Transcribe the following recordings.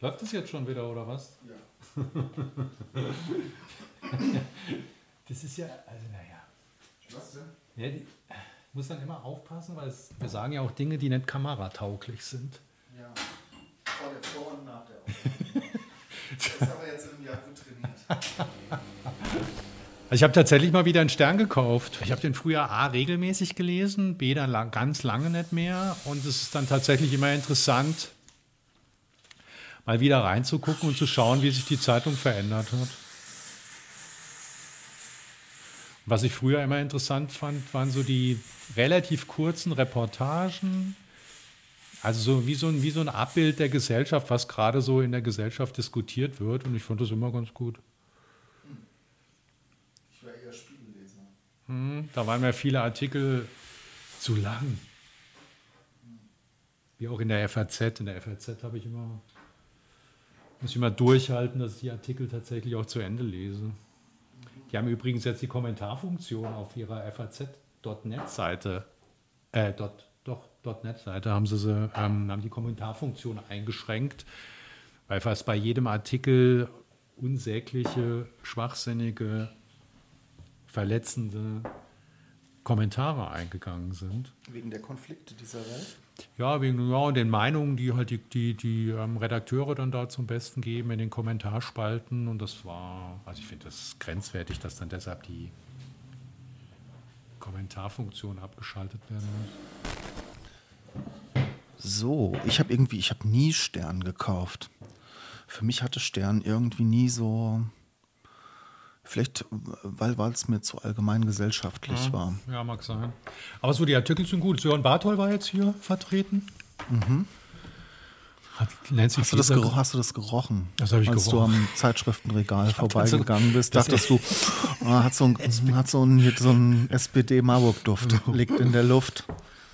Läuft das jetzt schon wieder, oder was? Ja. das ist ja, also naja. Was denn? Ja, die, muss dann immer aufpassen, weil es, wir sagen ja auch Dinge, die nicht kameratauglich sind. Ja. Vor der Vor- und nach der. Das ist aber jetzt im Jahr gut trainiert. Also ich habe tatsächlich mal wieder einen Stern gekauft. Ich habe den früher A regelmäßig gelesen, B dann lang, ganz lange nicht mehr. Und es ist dann tatsächlich immer interessant, mal wieder reinzugucken und zu schauen, wie sich die Zeitung verändert hat. Was ich früher immer interessant fand, waren so die relativ kurzen Reportagen. Also so wie so ein, wie so ein Abbild der Gesellschaft, was gerade so in der Gesellschaft diskutiert wird. Und ich fand das immer ganz gut. Ich war eher Spiegelleser. Hm, Da waren mir viele Artikel zu lang. Wie auch in der FAZ. In der FAZ habe ich immer, muss ich immer durchhalten, dass ich die Artikel tatsächlich auch zu Ende lese. Die haben übrigens jetzt die Kommentarfunktion auf ihrer FAZ.net-Seite, äh, dot, doch, .net-Seite haben sie, sie ähm, haben die Kommentarfunktion eingeschränkt, weil fast bei jedem Artikel unsägliche, schwachsinnige, verletzende Kommentare eingegangen sind. Wegen der Konflikte dieser Welt? Ja, wegen ja, den Meinungen, die halt die, die, die ähm, Redakteure dann da zum Besten geben in den Kommentarspalten. Und das war, also ich finde das grenzwertig, dass dann deshalb die Kommentarfunktion abgeschaltet werden muss. So, ich habe irgendwie, ich habe nie Stern gekauft. Für mich hatte Stern irgendwie nie so. Vielleicht, weil es mir zu allgemein gesellschaftlich war. Ja, mag sein. Aber so, die Artikel sind gut. Sören Barthol war jetzt hier vertreten. Hat Nancy Hast du, das hast du das gerochen? Das hab ich Als gerochen. du am Zeitschriftenregal vorbeigegangen bist, dachtest du, ah, hat so ein, hat so ein, so ein SPD-Marburg-Duft, liegt in der Luft.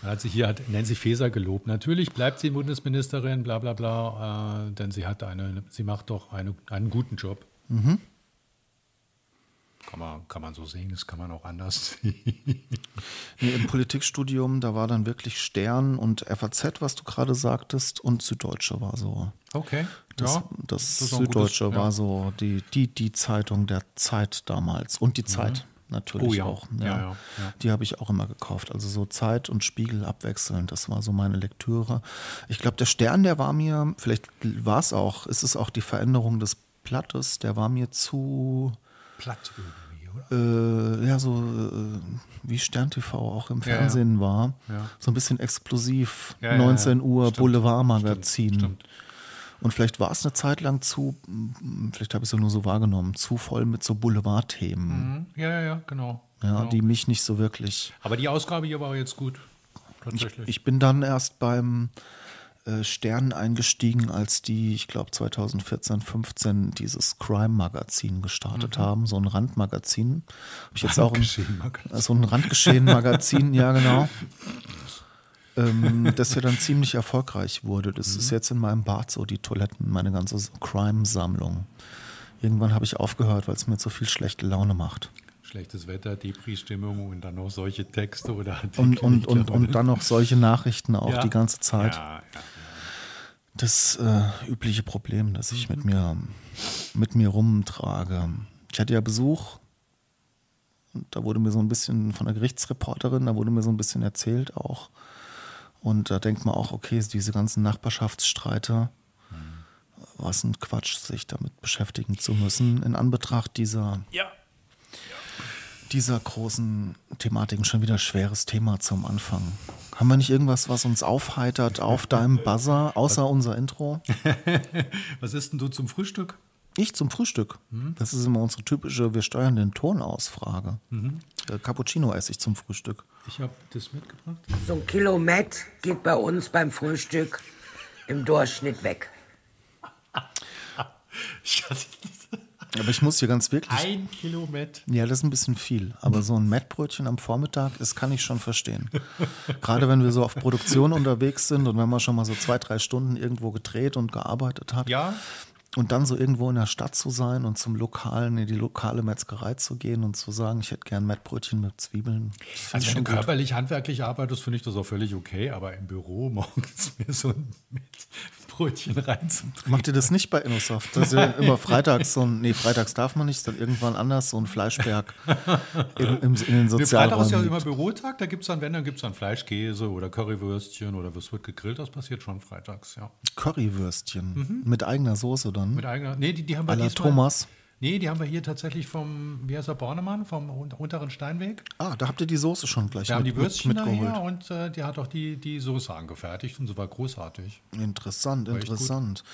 Hat sich hier hat Nancy Faeser gelobt. Natürlich bleibt sie Bundesministerin, bla bla bla, äh, denn sie hat eine, sie macht doch eine, einen guten Job. Kann, man, kann man so sehen, das kann man auch anders sehen. Nee, Im Politikstudium, da war dann wirklich Stern und FAZ, was du gerade sagtest, und Süddeutsche war so. Okay. Das, ja, das, ein Süddeutsche gutes- war ja. so die, die, die Zeitung der Zeit damals. Und die Zeit natürlich Oh ja. auch. Ja, ja, ja. Die habe ich auch immer gekauft. Also so Zeit und Spiegel abwechselnd. Das war so meine Lektüre. Ich glaube, der Stern, der war mir, vielleicht war es auch, ist es auch die Veränderung des Blattes, der war mir zu, platt irgendwie, oder? äh, ja, so äh, wie Stern TV auch im Ja, ja. Fernsehen war. Ja. So ein bisschen explosiv. Ja, ja, 19 ja. Uhr. Boulevardmagazin. Und vielleicht war es eine Zeit lang zu, vielleicht habe ich es nur so wahrgenommen, zu voll mit so Boulevardthemen, Mhm. Ja, ja, ja, genau. ja, genau. die mich nicht so wirklich. Aber die Ausgabe hier war jetzt gut. Ich, Tatsächlich. ich bin dann erst beim äh, Stern eingestiegen, als die, ich glaube 2014, 15 dieses Crime-Magazin gestartet haben, so ein Randmagazin. Habe ich jetzt auch ein, so ein Randgeschehen-Magazin, ja genau. ähm, das ja dann ziemlich erfolgreich wurde. Das ist jetzt in meinem Bad so, die Toiletten, meine ganze Crime-Sammlung. Irgendwann habe ich aufgehört, weil es mir zu viel schlechte Laune macht. Schlechtes Wetter, Depri-Stimmung und dann noch solche Texte oder Artikel. Und, und, und, und dann noch solche Nachrichten auch Ja. die ganze Zeit. Ja, ja. Das äh, übliche Problem, das ich mit mir, mit mir rumtrage. Ich hatte ja Besuch und da wurde mir so ein bisschen von der Gerichtsreporterin, da wurde mir so ein bisschen erzählt auch. Und da denkt man auch, okay, diese ganzen Nachbarschaftsstreite, was ein Quatsch, sich damit beschäftigen zu müssen, in Anbetracht dieser, ja. Dieser großen Thematiken schon wieder schweres Thema zum Anfang. Haben wir nicht irgendwas, was uns aufheitert auf deinem Buzzer, außer unser Intro? Was isst denn du zum Frühstück? Ich zum Frühstück. Das ist immer unsere typische, wir steuern den Ton aus Frage. Äh, Cappuccino esse ich zum Frühstück. Ich habe das mitgebracht. So ein Kilo Met geht bei uns beim Frühstück im Durchschnitt weg. Aber ich muss hier ganz wirklich. Ein Kilometer. Ja, das ist ein bisschen viel. Aber so ein Mettbrötchen am Vormittag, das kann ich schon verstehen. Gerade wenn wir so auf Produktion unterwegs sind und wenn man schon mal so zwei, drei Stunden irgendwo gedreht und gearbeitet hat. Ja, Und dann so irgendwo in der Stadt zu sein und zum lokalen, in die lokale Metzgerei zu gehen und zu sagen, ich hätte gern Mettbrötchen mit Zwiebeln. Also ich wenn du körperlich, handwerklich arbeitest, finde ich das auch völlig okay. Aber im Büro morgens mir so ein Brötchen reinzudrehen. Macht ihr das nicht bei Innosoft? Das ist ja immer freitags so ein, nee, freitags darf man nicht, dann irgendwann anders so ein Fleischberg im, im, in den Nee, Freitag ist ja immer. Bürotag, da gibt es dann, wenn, dann gibt es dann Fleischkäse oder Currywürstchen oder was wird gegrillt, das passiert schon freitags, ja. Currywürstchen mit eigener Soße dann. Mit eigener, nee, die, die haben wir diesmal, Thomas. Nee, die haben wir hier tatsächlich vom, wie heißt der Bornemann, vom un- unteren Steinweg. Ah, da habt ihr die Soße schon gleich Wir haben mit, die Würstchen mit, mitgeholt. daher und äh, die hat auch die, die Soße angefertigt und so war großartig. Interessant, gut. interessant.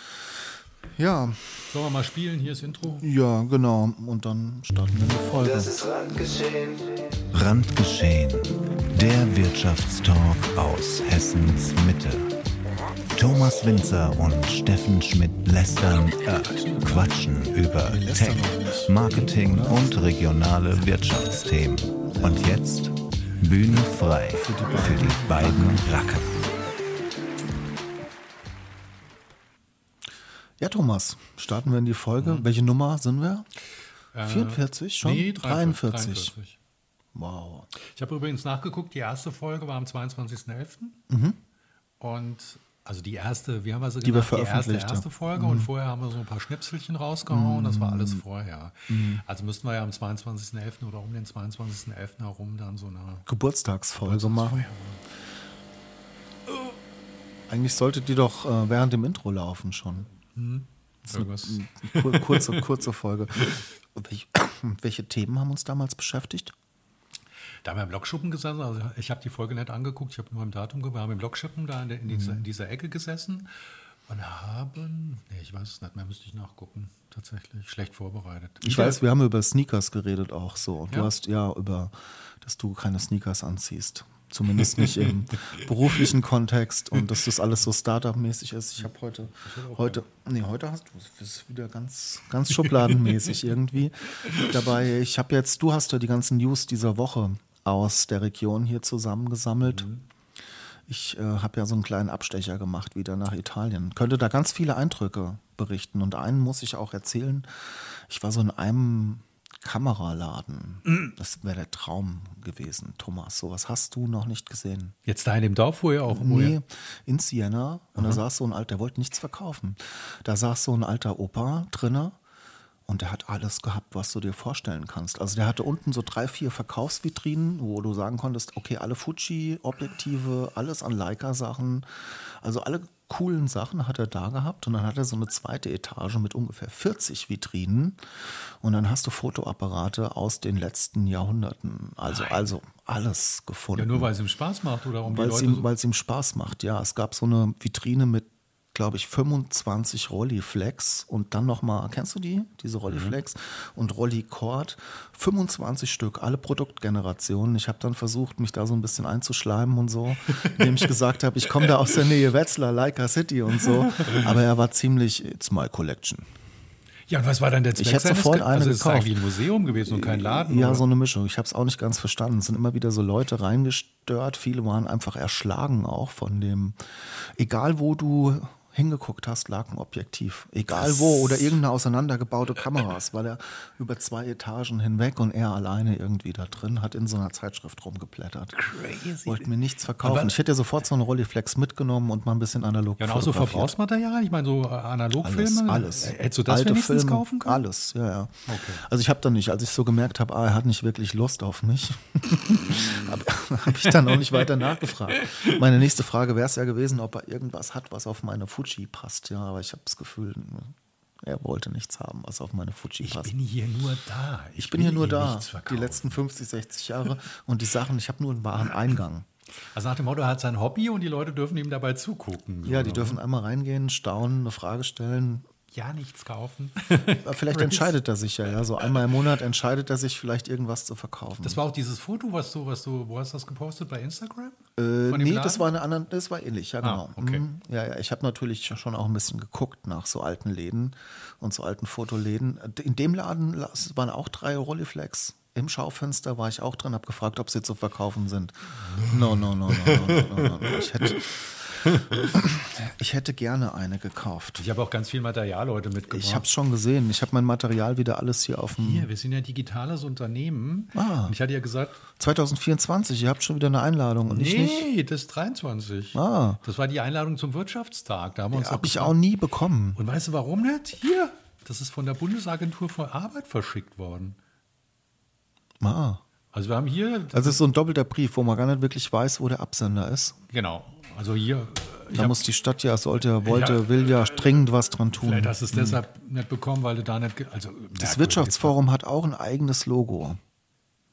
Ja, Sollen wir mal spielen? Hier ist Intro. ja, genau. Und dann starten wir die Folge. Das ist Randgeschehen. Randgeschehen. Der Wirtschaftstalk aus Hessens Mitte. Thomas Winzer und Steffen Schmidt lästern, äh, quatschen über Tech, Marketing und regionale Wirtschaftsthemen. Und jetzt Bühne frei für die beiden Racken. Ja, Thomas, starten wir in die Folge. Welche Nummer sind wir? 44 schon? Mhm. Äh, Nee, 43. 43. Wow. Ich habe übrigens nachgeguckt, die erste Folge war am 22.11. Und also die erste, wie haben wir sie Mhm. Die wir genannt? Die erste. Mhm. erste Folge und vorher haben wir so ein paar Schnipselchen rausgehauen, das war alles vorher. Mhm. Also müssten wir ja am 22.11. oder um den 22.11. herum dann so eine Geburtstagsfolge machen. Eigentlich sollte die doch äh, während dem Intro laufen schon. irgendwas. Kur kurze, kurze Folge. Welche, welche Themen haben uns damals beschäftigt? Da haben wir im Blockschuppen gesessen, also ich habe die Folge nicht angeguckt, ich habe nur im Datum geguckt, wir haben im Blockschuppen da in, der, in, dieser, Mhm. in dieser Ecke gesessen und haben, nee, ich weiß es nicht mehr, müsste ich nachgucken, tatsächlich, schlecht vorbereitet. Ich weiß, wir haben über Sneakers geredet auch so. Und du Ja? hast ja über, dass du keine Sneakers anziehst. Zumindest nicht im beruflichen Kontext und dass das alles so Startup-mäßig ist. Ich habe heute, heute, nee, heute hast du, das ist wieder ganz, ganz schubladenmäßig irgendwie dabei. Ich habe jetzt, du hast ja die ganzen News dieser Woche aus der Region hier zusammengesammelt. Ich äh, habe ja so einen kleinen Abstecher gemacht wieder nach Italien. Könnte da ganz viele Eindrücke berichten. Und einen muss ich auch erzählen. Ich war so in einem Kameraladen. Das wäre der Traum gewesen, Thomas. Sowas hast du noch nicht gesehen. Jetzt da in dem Dorf, wo ihr auch, wo Nee, ihr, in Siena. Und da saß so ein alter, der wollte nichts verkaufen. Da saß so ein alter Opa drinne und der hat alles gehabt, was du dir vorstellen kannst. Also der hatte unten so drei, vier Verkaufsvitrinen, wo du sagen konntest, okay, alle Fuji-Objektive, alles an Leica-Sachen, also alle coolen Sachen hat er da gehabt und dann hat er so eine zweite Etage mit ungefähr 40 Vitrinen und dann hast du Fotoapparate aus den letzten Jahrhunderten, also, also alles gefunden. ja, nur weil es ihm Spaß macht oder um Weil es ihm, so, weil es ihm Spaß macht, ja. Es gab so eine Vitrine mit, glaube ich, 25 Rolliflex und dann nochmal, kennst du die, diese Rolliflex? Und Rollicord, 25 Stück, alle Produktgenerationen. Ich habe dann versucht, mich da so ein bisschen einzuschleimen und so, indem ich gesagt habe, ich komme da aus der Nähe Wetzlar, Leica City und so. Aber er war ziemlich, it's my collection. Ja, und was war dann der Zweck hätte seines sofort eine also es ist gekauft. eigentlich ein Museum gewesen und kein Laden. Ja, oder? so eine Mischung. Ich habe es auch nicht ganz verstanden. Es sind immer wieder so Leute reingestört. Viele waren einfach erschlagen auch von dem. Egal wo du hingeguckt hast, lag ein Objektiv. Egal wo oder irgendeine auseinandergebaute Kameras, weil er über zwei Etagen hinweg und er alleine irgendwie da drin hat in so einer Zeitschrift rumgeblättert. Crazy. Wollte mir nichts verkaufen. Aber- Ich hätte ja sofort so eine Rolleiflex mitgenommen und mal ein bisschen analog Ja, und auch so. Verbrauchsmaterial, ich meine so äh, Analogfilme. Alles, alles. Äh, Hättest du das Alte wenigstens Filme, kaufen können? Alles, ja, ja. Also ich habe dann nicht, als ich so gemerkt habe, ah, er hat nicht wirklich Lust auf mich, habe hab ich dann auch nicht weiter nachgefragt. Meine nächste Frage wäre es ja gewesen, ob er irgendwas hat, was auf meine Fuji passt. Ja, aber ich habe das Gefühl, er wollte nichts haben, was auf meine Fuji Ich passt. bin hier nur da. ich bin hier nur Ihnen da, die letzten 50, 60 Jahre und die Sachen, ich habe nur einen wahren Eingang. Also nach dem Motto, er hat sein Hobby und die Leute dürfen ihm dabei zugucken. Ja, die oder? dürfen einmal reingehen, staunen, eine Frage stellen, ja nichts kaufen. Vielleicht entscheidet er sich ja, ja. So einmal im Monat entscheidet er sich, vielleicht irgendwas zu verkaufen. Das war auch dieses Foto, was du, was du, wo hast du das gepostet? Bei Instagram? äh, nee, Laden? das war eine andere, das war ähnlich, ja, genau. Ah, okay. Mhm. Ja, ja, ich habe natürlich schon auch ein bisschen geguckt nach so alten Läden und so alten Fotoläden. In dem Laden waren auch drei Rolliflex. Im Schaufenster war ich auch drin, habe gefragt, ob sie zu verkaufen sind. No, no, no, no, no, no, no, no. Ich hätte, Ich hätte gerne eine gekauft. Ich habe auch ganz viel Material heute mitgebracht. Ich habe es schon gesehen. Ich habe mein Material wieder alles hier auf dem. Hier, wir sind ja ein digitales Unternehmen. Ah. Und ich hatte ja gesagt, 2024, ihr habt schon wieder eine Einladung und ich nicht. nee, das ist 23. Ah. Das war die Einladung zum Wirtschaftstag. Da haben wir uns Habe ich auch nie bekommen. Und weißt du warum nicht? Hier, das ist von der Bundesagentur für Arbeit verschickt worden. Ah. Also wir haben hier, Also es ist so ein doppelter Brief, wo man gar nicht wirklich weiß, wo der Absender ist. genau, also hier, ich Da muss die Stadt ja, sollte, wollte, Ja. will ja dringend was dran tun. vielleicht hast du es deshalb nicht bekommen, weil du da nicht, also Das. Wirtschaftsforum hat auch ein eigenes Logo.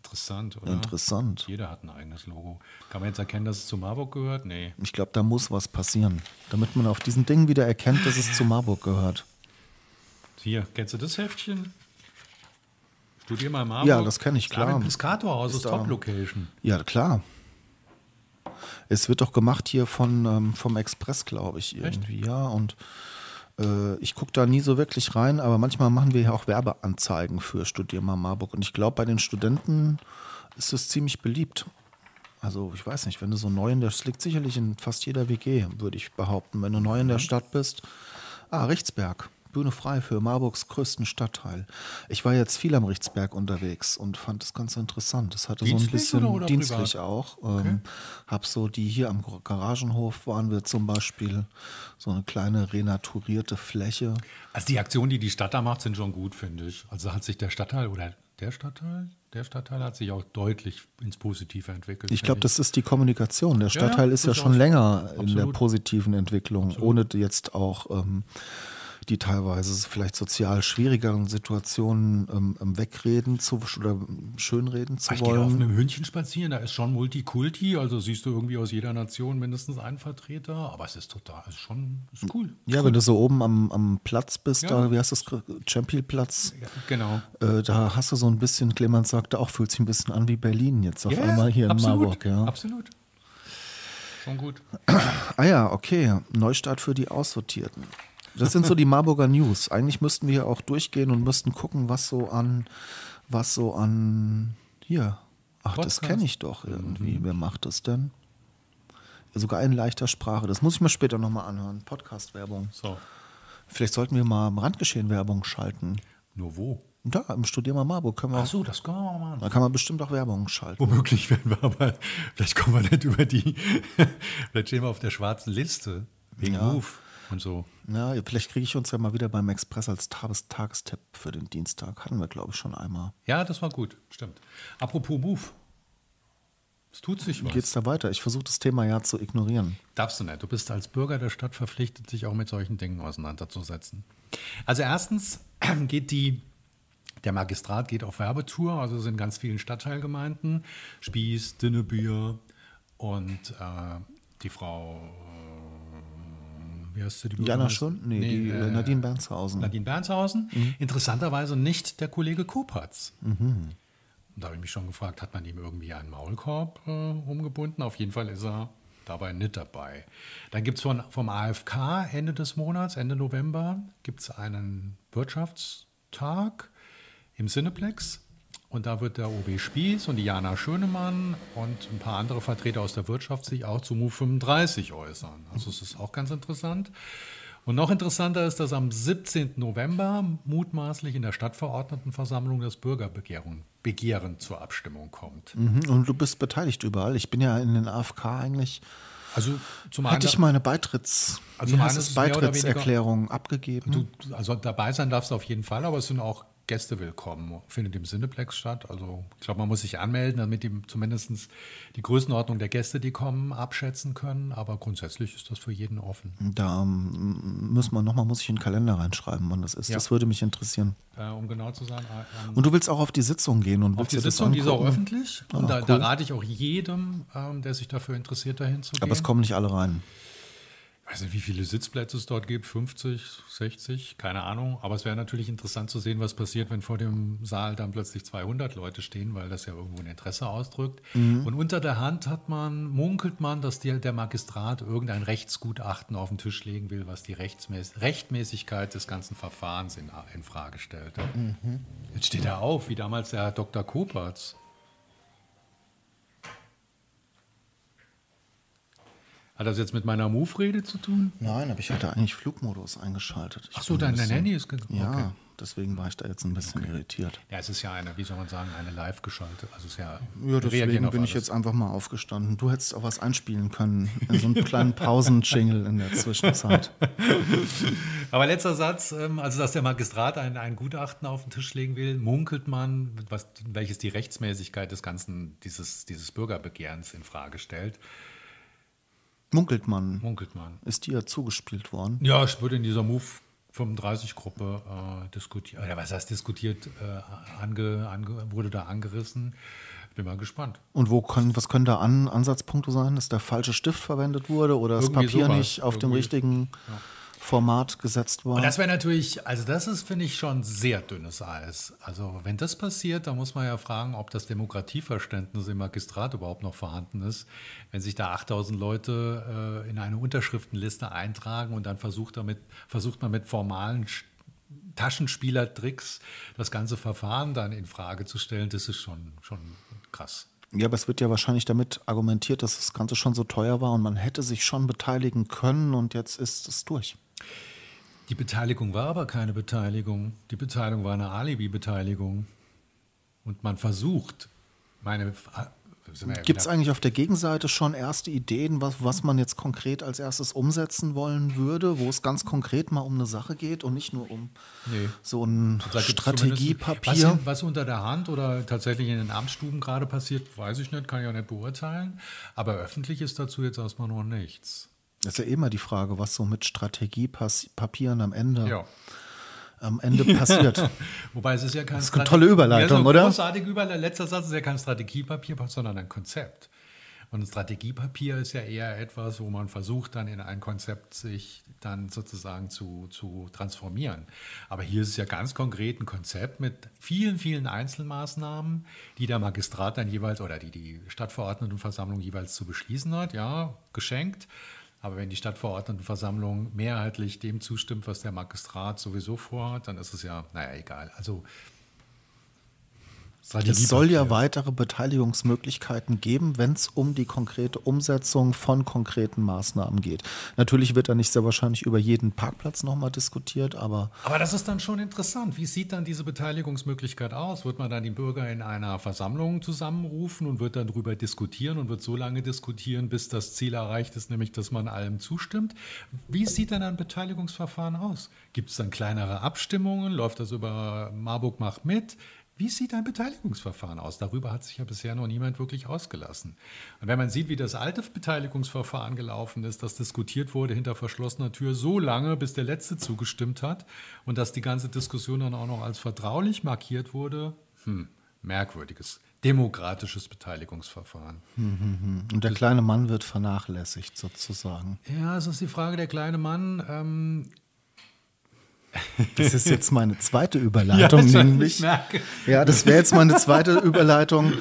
Interessant, oder? Interessant. Jeder hat ein eigenes Logo. Kann man jetzt erkennen, dass es zu Marburg gehört? Nee. Ich glaube, da muss was passieren, damit man auf diesen Ding wieder erkennt, dass es zu Marburg gehört. Hier, kennst du das Heftchen? Studier mal Marburg. Ja, das kenn ich, Das klar. Piscator Haus ist, Ist da- Top Location. Ja, klar. Es wird doch gemacht hier von, ähm, vom Express, glaube ich, irgendwie, ja. Und äh, ich gucke da nie so wirklich rein, aber manchmal machen wir ja auch Werbeanzeigen für Studier mal Marburg. Und ich glaube, bei den Studenten ist es ziemlich beliebt. Also, ich weiß nicht, wenn du so neu in der, das liegt sicherlich in fast jeder WG, würde ich behaupten. Wenn du neu in der Stadt bist. Ah, Richtsberg. Bühne frei für Marburgs größten Stadtteil. Ich war jetzt viel am Richtsberg unterwegs und fand es ganz interessant. Es hatte so ein Dienstlich bisschen oder- oder dienstlich privat? auch. Ähm, Hab so die hier am Garagenhof waren wir zum Beispiel so eine kleine renaturierte Fläche. Also die Aktionen, die die Stadt da macht, sind schon gut, finde ich. Also hat sich der Stadtteil oder der Stadtteil, der Stadtteil hat sich auch deutlich ins Positive entwickelt. Ich glaube, das ist die Kommunikation. Der Stadtteil ist ja durchaus. schon länger in der Absolut. positiven Entwicklung, ohne jetzt auch ähm, die teilweise vielleicht sozial schwierigeren Situationen ähm, ähm, wegreden zu oder schönreden zu Ich gehe auf wollen. einem Hündchen spazieren, da ist schon Multikulti, also siehst du irgendwie aus jeder Nation mindestens einen Vertreter, aber es ist total, es ist schon, ist cool. Ja, wenn du so oben am, am Platz bist, Ja. da, wie heißt das, Champion-Platz, Genau. äh, da hast du so ein bisschen, Clemens sagte auch, fühlt sich ein bisschen an wie Berlin jetzt auf Ja, einmal hier in absolut, Marburg. Ja. Absolut. Schon gut. Ah ja, okay. Neustart für die Aussortierten. Das sind so die Marburger News. Eigentlich müssten wir auch durchgehen und müssten gucken, was so an, was so an, hier. Ach, das Podcast. Mhm. kenne ich doch irgendwie. Wer macht das denn? Sogar in leichter Sprache. Das muss ich mir später nochmal anhören. Podcast-Werbung. So. Vielleicht sollten wir mal Randgeschehen-Werbung schalten. Nur wo? Da, im Studier mal Marburg können wir Ach so, das können wir mal machen. da kann man bestimmt auch Werbung schalten. Womöglich werden wir aber, vielleicht kommen wir nicht über die, vielleicht stehen wir auf der schwarzen Liste. Wegen Ja. Move und so. Ja, vielleicht kriege ich uns ja mal wieder beim Express als Tages Tagestipp für den Dienstag. Hatten wir, glaube ich, schon einmal. Ja, das war gut, stimmt. Apropos Move. Es tut sich was. Geht's da weiter? Ich versuche das Thema ja zu ignorieren. Darfst du nicht. Du bist als Bürger der Stadt verpflichtet, sich auch mit solchen Dingen auseinanderzusetzen. Also erstens geht die, der Magistrat geht auf Werbetour, also es sind ganz vielen Stadtteilgemeinden, Spieß, Dinnebier und äh, die Frau, wie heißt sie? Die Jana Schund? Nee, die äh, Nadine Bernshausen. Nadine Bernshausen. Interessanterweise nicht der Kollege Kopatz. Und da habe ich mich schon gefragt, hat man ihm irgendwie einen Maulkorb äh, umgebunden? Auf jeden Fall ist er dabei nicht dabei. Dann gibt es vom AFK Ende des Monats, Ende November, gibt es einen Wirtschaftstag im Cineplex. Und da wird der OB Spieß und die Jana Schönemann und ein paar andere Vertreter aus der Wirtschaft sich auch zu MOVE 35 äußern. Also es ist auch ganz interessant. Und noch interessanter ist, dass am 17. November mutmaßlich in der Stadtverordnetenversammlung das Bürgerbegehren Begehren zur Abstimmung kommt. Mhm, Und du bist beteiligt überall. Ich bin ja in den AFK eigentlich. Also zum Hatte ich meine Beitritts, Also meine Beitrittserklärung abgegeben. du, also dabei sein darfst du auf jeden Fall, aber es sind auch Gäste willkommen. Findet im Cineplex statt. Also ich glaube, man muss sich anmelden, damit die zumindest die Größenordnung der Gäste, die kommen, abschätzen können. Aber grundsätzlich ist das für jeden offen. da ähm, muss man nochmal, muss ich in den Kalender reinschreiben, wann das ist. Ja. Das würde mich interessieren. Äh, um genau zu sein, äh, ähm, Und du willst auch auf die Sitzung gehen und Auf die Sitzung, die ist auch öffentlich. Und Ah, da, da cool. rate ich auch jedem, ähm, der sich dafür interessiert, dahin zu gehen. Aber es kommen nicht alle rein. Ich weiß nicht, wie viele Sitzplätze es dort gibt, 50, 60, keine Ahnung. Aber es wäre natürlich interessant zu sehen, was passiert, wenn vor dem Saal dann plötzlich 200 Leute stehen, weil das ja irgendwo ein Interesse ausdrückt. Mhm. Und unter der Hand hat man, munkelt man, dass der, der Magistrat irgendein Rechtsgutachten auf den Tisch legen will, was die Rechtsmäß Rechtmäßigkeit des ganzen Verfahrens in, in Frage stellt. Mhm. Jetzt steht er auf, wie damals der Herr Dr. Hat das jetzt mit meiner Move-Rede zu tun? Nein, aber ich hatte eigentlich Flugmodus eingeschaltet. Ich Ach so, dein, dein Handy ist. ge- Ja, Okay. deswegen war ich da jetzt ein bisschen irritiert. Ja, es ist ja eine, wie soll man sagen, eine live geschaltet. Also es ist ja. Ja, deswegen bin ich jetzt einfach mal aufgestanden. Du hättest auch was einspielen können. So einen kleinen Pausenjingle in der Zwischenzeit. Aber letzter Satz, ähm, also dass der Magistrat ein, ein Gutachten auf den Tisch legen will, munkelt man, was, welches die Rechtsmäßigkeit des ganzen, dieses, dieses Bürgerbegehrens in Frage stellt, Munkelt man. munkelt man. Ist dir zugespielt worden? Ja, es wurde in dieser Move 35-Gruppe äh, diskutiert, oder was heißt diskutiert, äh, ange, ange, wurde da angerissen. Bin mal gespannt. Und wo können, was können da An Ansatzpunkte sein, dass der falsche Stift verwendet wurde oder das Irgendwie Papier sowas. nicht auf dem Irgendwie. richtigen Format gesetzt war? Und das wäre natürlich, also das ist, finde ich, schon sehr dünnes Eis. Also wenn das passiert, dann muss man ja fragen, ob das Demokratieverständnis im Magistrat überhaupt noch vorhanden ist. Wenn sich da 8000 Leute äh, in eine Unterschriftenliste eintragen und dann versucht, damit, versucht man mit formalen Sch- Taschenspielertricks das ganze Verfahren dann in Frage zu stellen, das ist schon, schon krass. Ja, aber es wird ja wahrscheinlich damit argumentiert, dass das Ganze schon so teuer war und man hätte sich schon beteiligen können und jetzt ist es durch. Die Beteiligung war aber keine Beteiligung. Die Beteiligung war eine Alibi-Beteiligung. Und man versucht, meine. ja Gibt es eigentlich auf der Gegenseite schon erste Ideen, was, was man jetzt konkret als erstes umsetzen wollen würde, wo es ganz konkret mal um eine Sache geht und nicht nur um Nee. so ein Strategiepapier? Was, was unter der Hand oder tatsächlich in den Amtsstuben gerade passiert, weiß ich nicht, kann ich auch nicht beurteilen. Aber öffentlich ist dazu jetzt erstmal noch nichts. Das ist ja immer die Frage, was so mit Strategiepapieren am Ende, Ja. am Ende passiert. Wobei es ist ja kein Das ist eine tolle Überleitung, ja, so oder? Großartige Überleitung. Letzter Satz ist ja kein Strategiepapier, sondern ein Konzept. Und ein Strategiepapier ist ja eher etwas, wo man versucht, dann in ein Konzept sich dann sozusagen zu, zu transformieren. Aber hier ist es ja ganz konkret ein Konzept mit vielen, vielen Einzelmaßnahmen, die der Magistrat dann jeweils oder die die Stadtverordnetenversammlung jeweils zu beschließen hat. Ja, geschenkt. Aber wenn die Stadtverordnetenversammlung mehrheitlich dem zustimmt, was der Magistrat sowieso vorhat, dann ist es ja, naja, egal. Also Es soll ja weitere Beteiligungsmöglichkeiten geben, wenn es um die konkrete Umsetzung von konkreten Maßnahmen geht. Natürlich wird da nicht sehr wahrscheinlich über jeden Parkplatz nochmal diskutiert, aber Aber das ist dann schon interessant. Wie sieht dann diese Beteiligungsmöglichkeit aus? Wird man dann die Bürger in einer Versammlung zusammenrufen und wird dann darüber diskutieren und wird so lange diskutieren, bis das Ziel erreicht ist, nämlich dass man allem zustimmt? Wie sieht dann ein Beteiligungsverfahren aus? Gibt es dann kleinere Abstimmungen? Läuft das über Marburg macht mit? Wie sieht ein Beteiligungsverfahren aus? Darüber hat sich ja bisher noch niemand wirklich ausgelassen. Und wenn man sieht, wie das alte Beteiligungsverfahren gelaufen ist, das diskutiert wurde hinter verschlossener Tür so lange, bis der Letzte zugestimmt hat und dass die ganze Diskussion dann auch noch als vertraulich markiert wurde, hm, merkwürdiges, demokratisches Beteiligungsverfahren. und der kleine Mann wird vernachlässigt sozusagen. Ja, es ist die Frage, der kleine Mann. Ähm, Das ist jetzt meine zweite Überleitung, ich nämlich. Ja, das wäre jetzt meine zweite Überleitung,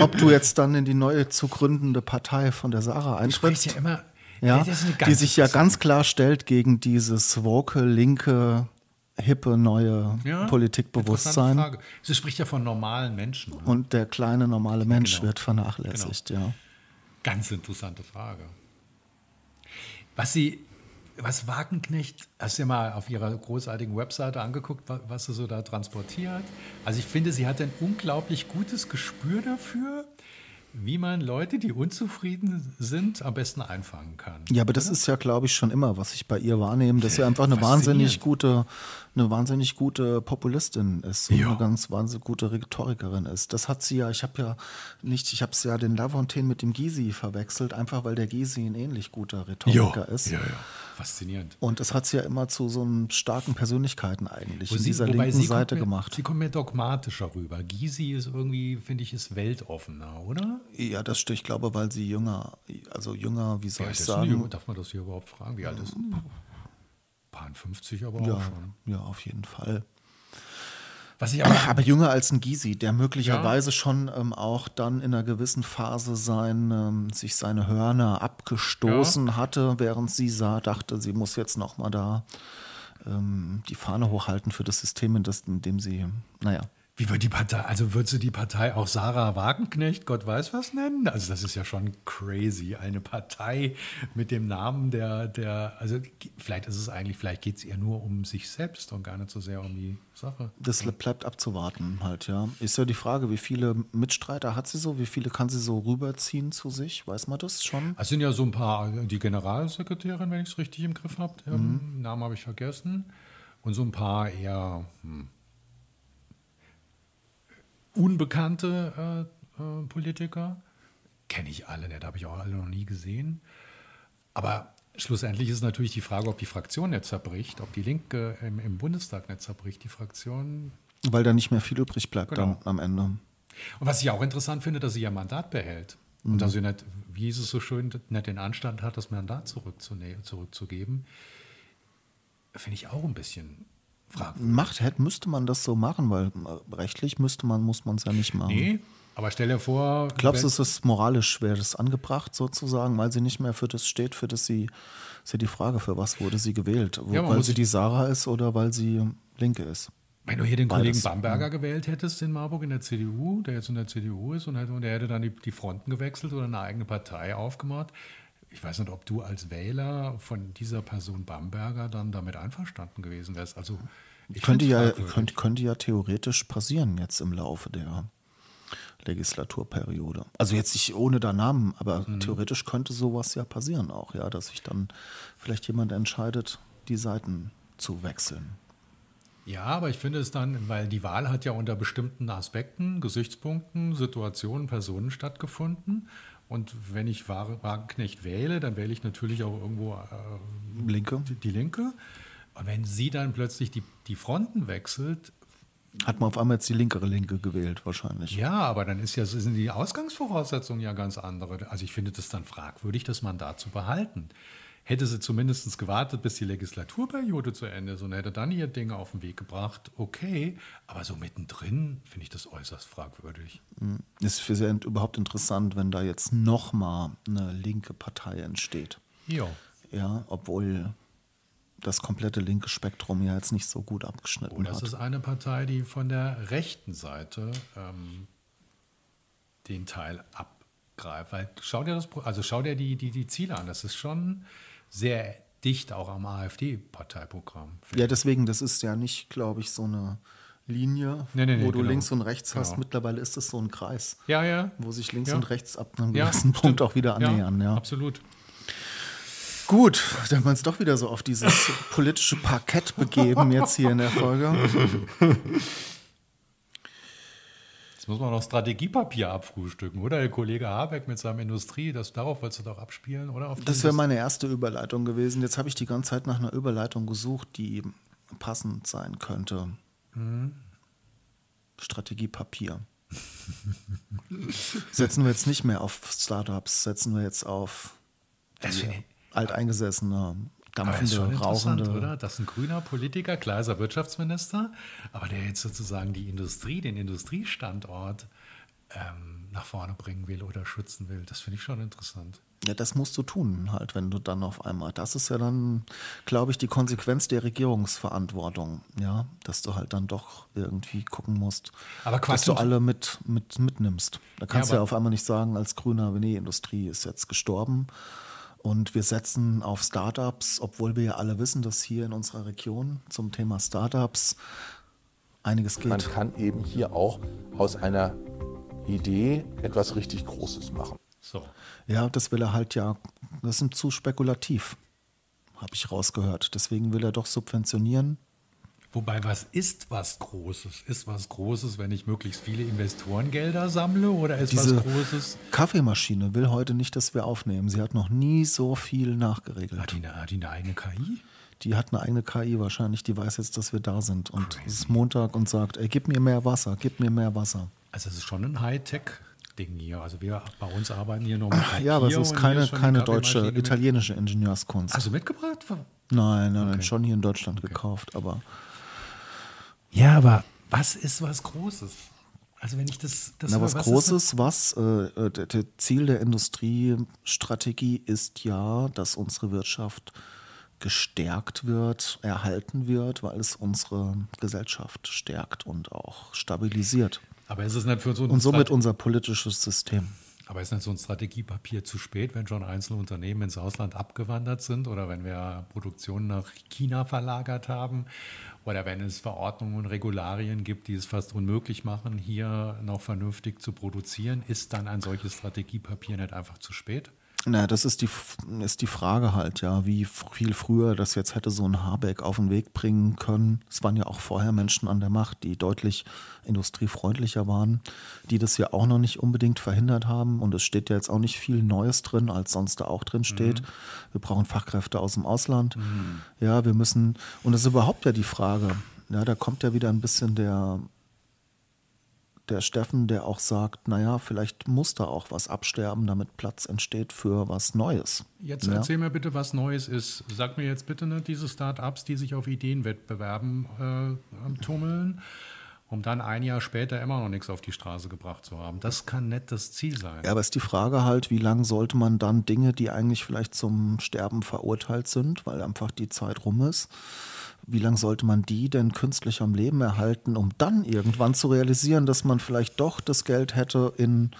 ob du jetzt dann in die neue zu gründende Partei von der Sarah eintrittst. ja immer. Ja, die sich ja ganz klar stellt gegen dieses woke, linke, hippe, neue Ja, Politikbewusstsein. Frage. Sie spricht ja von normalen Menschen. ne? Und der kleine normale Mensch Genau. wird vernachlässigt, ja. Ganz interessante Frage. Was sie, was Wagenknecht, hast du dir mal auf ihrer großartigen Webseite angeguckt, wa- was sie so da transportiert? Also ich finde, sie hat ein unglaublich gutes Gespür dafür, wie man Leute, die unzufrieden sind, am besten einfangen kann. Ja, aber das ist ja, glaube ich, schon immer, was ich bei ihr wahrnehme, dass sie einfach eine wahnsinnig gute, eine wahnsinnig gute Populistin ist und Ja. eine ganz wahnsinnig gute Rhetorikerin ist. Das hat sie ja, ich habe ja nicht, ich habe es ja den Lafontaine mit dem Gysi verwechselt, einfach weil der Gysi ein ähnlich guter Rhetoriker ist. ja, ja. Faszinierend. Und das hat sie ja immer zu so einem starken Persönlichkeiten eigentlich Wo in sie- dieser linken Seite mir, gemacht. Sie kommt mir dogmatischer rüber. Gysi ist irgendwie, finde ich, ist weltoffener, oder? Ja, das stimmt. Ich glaube, weil sie jünger, also jünger, wie soll Ja, ich sagen? junge- darf man das hier überhaupt fragen? Wie alt ist sie? Paar 50 aber Ja, auch schon. ja, auf jeden Fall. Was ich aber, Aber jünger als ein Gysi, der möglicherweise schon ähm, auch dann in einer gewissen Phase sein, ähm, sich seine Hörner abgestoßen hatte, während sie sah, dachte, sie muss jetzt nochmal da ähm, die Fahne hochhalten für das System, in, das, in dem sie, naja. Wie wird die Partei, also würdest du die Partei auch Sarah Wagenknecht, Gott weiß was nennen? Also das ist ja schon crazy. Eine Partei mit dem Namen der, der, also vielleicht ist es eigentlich, vielleicht geht es ihr nur um sich selbst und gar nicht so sehr um die Sache. Das bleibt abzuwarten halt, ja. Ist ja die Frage, wie viele Mitstreiter hat sie so? Wie viele kann sie so rüberziehen zu sich? Weiß man das schon? Es sind ja so ein paar, die Generalsekretärin, wenn ich es richtig im Griff habe, mhm. Namen habe ich vergessen. Und so ein paar eher, hm, unbekannte äh, äh, Politiker. Kenne ich alle nicht, habe ich auch alle noch nie gesehen. Aber schlussendlich ist natürlich die Frage, ob die Fraktion nicht zerbricht, ob die Linke im, im Bundestag nicht zerbricht, die Fraktion. Weil da nicht mehr viel übrig bleibt genau. dann am Ende. Und was ich auch interessant finde, dass sie ihr Mandat behält. Mhm. Und dass sie nicht, wie ist es so schön, nicht den Anstand hat, das Mandat zurückzugeben. Finde ich auch ein bisschen fragwürdig. Macht, hätte, müsste man das so machen, weil äh, rechtlich müsste man, muss man es ja nicht machen. Nee, aber stell dir vor. Glaubst du, es ist moralisch schwer, das angebracht sozusagen, weil sie nicht mehr für das steht, für das sie, ist ja die Frage, für was wurde sie gewählt? Ja, weil sie die Sarah ist oder weil sie Linke ist? Wenn du hier den Beides. Kollegen Bamberger ja. gewählt hättest in Marburg in der CDU, der jetzt in der CDU ist und, der hätte dann die, die Fronten gewechselt oder eine eigene Partei aufgemacht, ich weiß nicht, ob du als Wähler von dieser Person Bamberger dann damit einverstanden gewesen wärst. Also könnte ja, könnte, könnte ja theoretisch passieren jetzt im Laufe der Legislaturperiode. Also jetzt nicht ohne da Namen, aber mhm. theoretisch könnte sowas ja passieren auch, ja, dass sich dann vielleicht jemand entscheidet, die Seiten zu wechseln. Ja, aber ich finde es dann, weil die Wahl hat ja unter bestimmten Aspekten, Gesichtspunkten, Situationen, Personen stattgefunden. Und wenn ich Wagenknecht wähle, dann wähle ich natürlich auch irgendwo äh, Linke. Die, die, Linke. Und wenn sie dann plötzlich die, die Fronten wechselt. Hat man auf einmal jetzt die linkere Linke gewählt, wahrscheinlich. Ja, aber dann ist ja, sind die Ausgangsvoraussetzungen ja ganz andere. Also ich finde das dann fragwürdig, das Mandat zu behalten hätte sie zumindest gewartet, bis die Legislaturperiode zu Ende ist und hätte dann ihr Dinge auf den Weg gebracht, okay. Aber so mittendrin finde ich das äußerst fragwürdig. Hm. Ist für sie überhaupt interessant, wenn da jetzt nochmal eine linke Partei entsteht. Ja. Ja, obwohl das komplette linke Spektrum ja jetzt nicht so gut abgeschnitten oh, das hat. Das ist eine Partei, die von der rechten Seite ähm, den Teil abgreift. Weil schau dir das, also schau dir die, die, die Ziele an. Das ist schon sehr dicht auch am AfD-Parteiprogramm. Ja, deswegen, das ist ja nicht, glaube ich, so eine Linie, nee, nee, nee, wo du genau. links und rechts hast. Genau. Mittlerweile ist es so ein Kreis, ja, ja. wo sich links ja. und rechts ab einem gewissen Punkt auch wieder annähern. Ja, absolut. Gut, dann haben wir uns doch wieder so auf dieses politische Parkett begeben jetzt hier in der Folge. Jetzt muss man noch Strategiepapier abfrühstücken, oder? Der Kollege Habeck mit seinem Industrie, das, darauf wolltest du doch abspielen, oder? das wäre meine erste Überleitung gewesen. Jetzt habe ich die ganze Zeit nach einer Überleitung gesucht, die passend sein könnte. Mhm. Strategiepapier. setzen wir jetzt nicht mehr auf Startups, setzen wir jetzt auf alteingesessene dampfende, aber ist rauchende. Oder? Das ist ein grüner Politiker, klar ist er Wirtschaftsminister, aber der jetzt sozusagen die Industrie, den Industriestandort ähm, nach vorne bringen will oder schützen will. Das finde ich schon interessant. Ja, das musst du tun, halt, wenn du dann auf einmal. Das ist ja dann, glaube ich, die Konsequenz der Regierungsverantwortung, ja, dass du halt dann doch irgendwie gucken musst, aber dass du alle mit, mit mitnimmst. Da kannst ja, du ja auf einmal nicht sagen, als Grüner, nee, Industrie ist jetzt gestorben und wir setzen auf Startups, obwohl wir ja alle wissen, dass hier in unserer Region zum Thema Startups einiges geht. Man kann eben hier auch aus einer Idee etwas richtig Großes machen. So. Ja, das will er halt ja, das ist zu spekulativ, habe ich rausgehört. Deswegen will er doch subventionieren Wobei, was ist was Großes? Ist was Großes, wenn ich möglichst viele Investorengelder sammle oder ist Diese was Großes? Kaffeemaschine will heute nicht, dass wir aufnehmen. Sie hat noch nie so viel nachgeregelt. Hat die eine, hat die eine eigene KI? Die hat eine eigene KI wahrscheinlich. Die weiß jetzt, dass wir da sind. Und Crazy. es ist Montag und sagt, ey, gib mir mehr Wasser, gib mir mehr Wasser. Also es ist schon ein Hightech. Ding hier. Also wir bei uns arbeiten hier noch mit Papier Ja, aber es ist keine, keine deutsche, italienische Ingenieurskunst. Also mitgebracht? Nein, nein, okay. schon hier in Deutschland okay. gekauft, aber ja, aber was ist was Großes? Also wenn ich das, das Na, was, was Großes, was äh, das Ziel der Industriestrategie ist ja, dass unsere Wirtschaft gestärkt wird, erhalten wird, weil es unsere Gesellschaft stärkt und auch stabilisiert. Aber ist es nicht für so Und somit unser politisches System. Aber ist nicht so ein Strategiepapier zu spät, wenn schon einzelne Unternehmen ins Ausland abgewandert sind oder wenn wir Produktion nach China verlagert haben oder wenn es Verordnungen und Regularien gibt, die es fast unmöglich machen, hier noch vernünftig zu produzieren? Ist dann ein solches Strategiepapier nicht einfach zu spät? Na, das ist die, ist die Frage halt, ja, wie viel früher das jetzt hätte so ein Habeck auf den Weg bringen können. Es waren ja auch vorher Menschen an der Macht, die deutlich industriefreundlicher waren, die das ja auch noch nicht unbedingt verhindert haben. Und es steht ja jetzt auch nicht viel Neues drin, als sonst da auch drin steht. Mhm. Wir brauchen Fachkräfte aus dem Ausland. Mhm. Ja, wir müssen, und das ist überhaupt ja die Frage, ja, da kommt ja wieder ein bisschen der der Steffen, der auch sagt, naja, vielleicht muss da auch was absterben, damit Platz entsteht für was Neues. Jetzt ja? erzähl mir bitte, was Neues ist. Sag mir jetzt bitte nicht diese Start-ups, die sich auf Ideenwettbewerben äh, tummeln, um dann ein Jahr später immer noch nichts auf die Straße gebracht zu haben. Das kann nicht das Ziel sein. Ja, aber ist die Frage halt, wie lange sollte man dann Dinge, die eigentlich vielleicht zum Sterben verurteilt sind, weil einfach die Zeit rum ist, wie lange sollte man die denn künstlich am Leben erhalten, um dann irgendwann zu realisieren, dass man vielleicht doch das Geld hätte in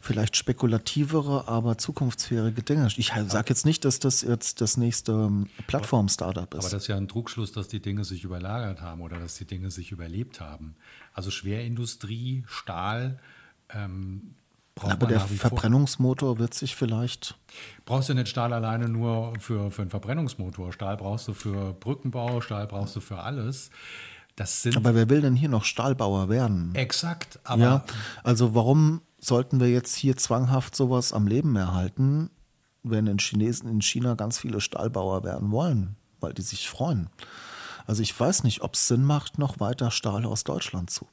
vielleicht spekulativere, aber zukunftsfähige Dinge. Ich sage jetzt nicht, dass das jetzt das nächste ähm, Plattform-Startup ist. Aber das ist ja ein Trugschluss, dass die Dinge sich überlagert haben oder dass die Dinge sich überlebt haben. Also Schwerindustrie, Stahl, ähm, aber der Verbrennungsmotor wird sich vielleicht. Brauchst du nicht Stahl alleine nur für, für einen Verbrennungsmotor? Stahl brauchst du für Brückenbau, Stahl brauchst du für alles. Das sind aber wer will denn hier noch Stahlbauer werden? Exakt. Aber ja, also warum sollten wir jetzt hier zwanghaft sowas am Leben erhalten, wenn in Chinesen in China ganz viele Stahlbauer werden wollen, weil die sich freuen? Also ich weiß nicht, ob es Sinn macht, noch weiter Stahl aus Deutschland zu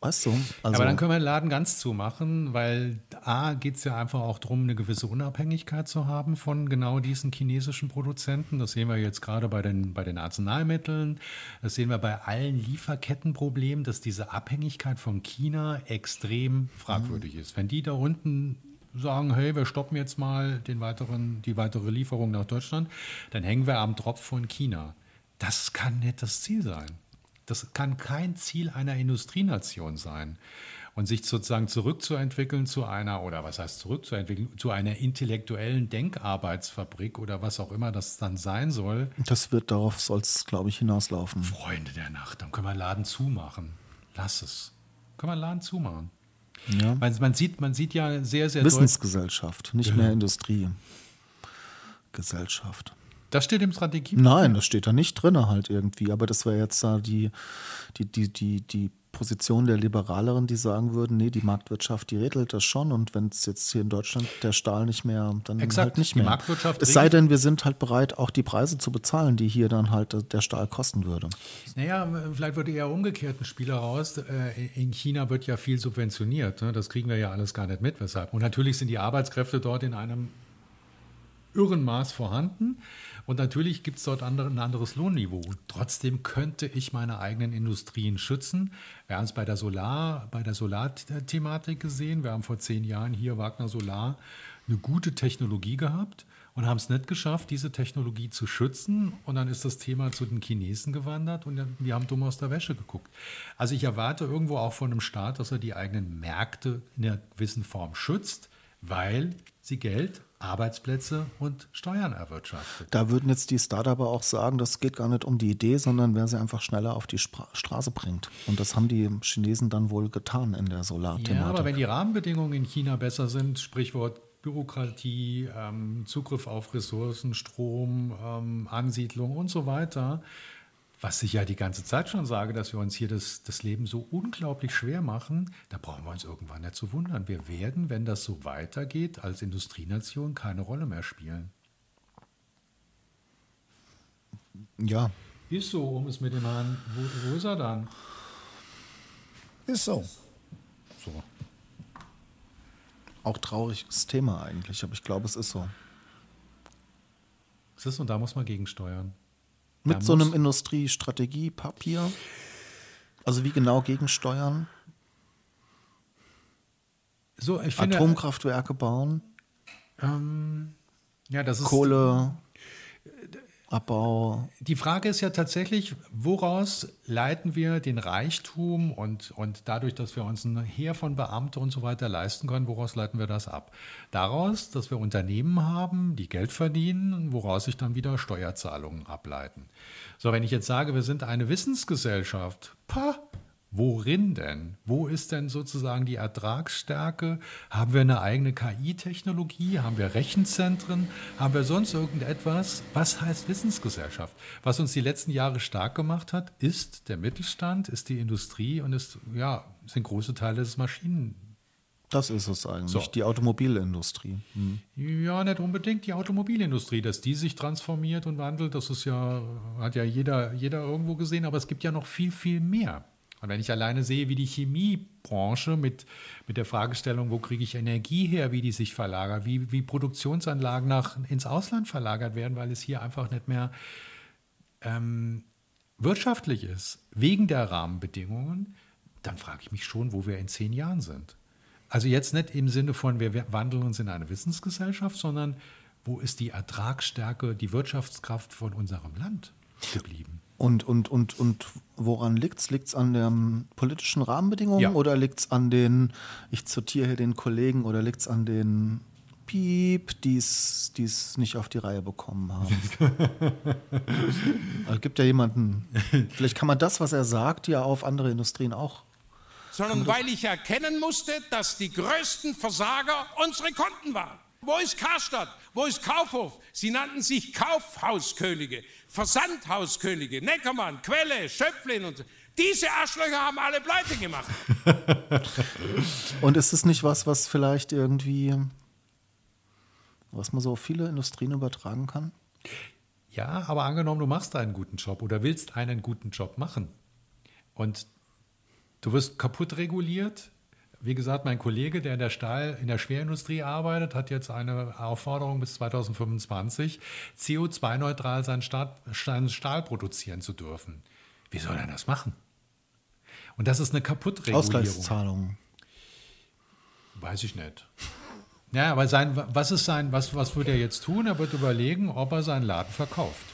Weißt du? Also Aber dann können wir den Laden ganz zumachen, weil A geht es ja einfach auch darum, eine gewisse Unabhängigkeit zu haben von genau diesen chinesischen Produzenten. Das sehen wir jetzt gerade bei den, bei den Arzneimitteln. Das sehen wir bei allen Lieferkettenproblemen, dass diese Abhängigkeit von China extrem fragwürdig mhm. ist. Wenn die da unten sagen, hey, wir stoppen jetzt mal den weiteren, die weitere Lieferung nach Deutschland, dann hängen wir am Tropf von China. Das kann nicht das Ziel sein. Das kann kein Ziel einer Industrienation sein. Und sich sozusagen zurückzuentwickeln zu einer, oder was heißt zurückzuentwickeln, zu einer intellektuellen Denkarbeitsfabrik oder was auch immer das dann sein soll. Das wird darauf, soll es, glaube ich, hinauslaufen. Freunde der Nacht, dann können wir Laden zumachen. Lass es. Können wir Laden zumachen. Ja. Man, man, sieht, man sieht ja sehr, sehr Wissensgesellschaft, nicht mehr Industriegesellschaft. Das steht im Strategie. Nein, das steht da nicht drin halt irgendwie. Aber das wäre jetzt da die, die, die, die, die Position der Liberaleren, die sagen würden, nee, die Marktwirtschaft, die regelt das schon. Und wenn es jetzt hier in Deutschland der Stahl nicht mehr, dann Exakt, halt nicht mehr. Die Marktwirtschaft es sei denn, wir sind halt bereit, auch die Preise zu bezahlen, die hier dann halt der Stahl kosten würde. Naja, vielleicht würde eher umgekehrt ein Spiel heraus. Äh, in China wird ja viel subventioniert. Ne? Das kriegen wir ja alles gar nicht mit. Weshalb? Und natürlich sind die Arbeitskräfte dort in einem irren Maß vorhanden. Und natürlich gibt es dort andere, ein anderes Lohnniveau. Trotzdem könnte ich meine eigenen Industrien schützen. Wir haben es bei der Solar, bei der Solarthematik gesehen. Wir haben vor zehn Jahren hier Wagner Solar eine gute Technologie gehabt und haben es nicht geschafft, diese Technologie zu schützen. Und dann ist das Thema zu den Chinesen gewandert und die haben dumm aus der Wäsche geguckt. Also ich erwarte irgendwo auch von einem Staat, dass er die eigenen Märkte in einer gewissen Form schützt, weil sie Geld Arbeitsplätze und Steuern erwirtschaftet. Da würden jetzt die Startuper auch sagen, das geht gar nicht um die Idee, sondern wer sie einfach schneller auf die Spra Straße bringt. Und das haben die Chinesen dann wohl getan in der Solarthematik. Ja, aber wenn die Rahmenbedingungen in China besser sind, Sprichwort Bürokratie, ähm, Zugriff auf Ressourcen, Strom, ähm, Ansiedlung und so weiter, was ich ja die ganze Zeit schon sage, dass wir uns hier das, das Leben so unglaublich schwer machen, da brauchen wir uns irgendwann nicht zu wundern. Wir werden, wenn das so weitergeht, als Industrienation keine Rolle mehr spielen. Ja. Ist so, um es mit dem Herrn, wo, wo ist er dann? Ist so. So. Auch trauriges Thema eigentlich, aber ich glaube, es ist so. Es ist und da muss man gegensteuern. Mit so einem Industriestrategiepapier? Also wie genau gegensteuern? So, ich finde, Atomkraftwerke bauen? Ähm, ja, das ist Kohle. Abbau. Die Frage ist ja tatsächlich, woraus leiten wir den Reichtum und, und dadurch, dass wir uns ein Heer von Beamten und so weiter leisten können, woraus leiten wir das ab? Daraus, dass wir Unternehmen haben, die Geld verdienen, woraus sich dann wieder Steuerzahlungen ableiten. So, wenn ich jetzt sage, wir sind eine Wissensgesellschaft, pah, Worin denn? Wo ist denn sozusagen die Ertragsstärke? Haben wir eine eigene KI-Technologie? Haben wir Rechenzentren? Haben wir sonst irgendetwas? Was heißt Wissensgesellschaft? Was uns die letzten Jahre stark gemacht hat, ist der Mittelstand, ist die Industrie und ist, ja, sind große Teile des Maschinen. Das ist es eigentlich, So. die Automobilindustrie. Hm. Ja, nicht unbedingt die Automobilindustrie, dass die sich transformiert und wandelt, das ist ja, hat ja jeder, jeder irgendwo gesehen, aber es gibt ja noch viel, viel mehr. Und wenn ich alleine sehe, wie die Chemiebranche mit, mit der Fragestellung, wo kriege ich Energie her, wie die sich verlagert, wie, wie Produktionsanlagen nach, ins Ausland verlagert werden, weil es hier einfach nicht mehr ähm, wirtschaftlich ist, wegen der Rahmenbedingungen, dann frage ich mich schon, wo wir in zehn Jahren sind. Also jetzt nicht im Sinne von, wir wandeln uns in eine Wissensgesellschaft, sondern wo ist die Ertragsstärke, die Wirtschaftskraft von unserem Land geblieben? Und, und, und, und woran liegt es? Liegt es an den politischen Rahmenbedingungen Ja. oder liegt es an den, ich zitiere hier den Kollegen, oder liegt es an den Piep, die es die es nicht auf die Reihe bekommen haben? Also Es gibt ja jemanden, vielleicht kann man das, was er sagt, ja auf andere Industrien auch. sondern weil ich erkennen musste, dass die größten Versager unsere Konten waren. Wo ist Karstadt? Wo ist Kaufhof? Sie nannten sich Kaufhauskönige, Versandhauskönige, Neckermann, Quelle, Schöpflin und so. Diese Arschlöcher haben alle pleite gemacht. Und ist es nicht was, was vielleicht irgendwie, was man so auf viele Industrien übertragen kann? Ja, aber angenommen, du machst einen guten Job oder willst einen guten Job machen und du wirst kaputt reguliert. Wie gesagt, mein Kollege, der in der Stahl, in der Schwerindustrie arbeitet, hat jetzt eine Aufforderung bis 2025, CO2-neutral seinen Stahl, seinen Stahl produzieren zu dürfen. Wie soll er das machen? Und das ist eine Kaputtregulierung. Ausgleichszahlungen. Weiß ich nicht. Ja, aber sein, was ist sein, was, was wird er jetzt tun? Er wird überlegen, ob er seinen Laden verkauft.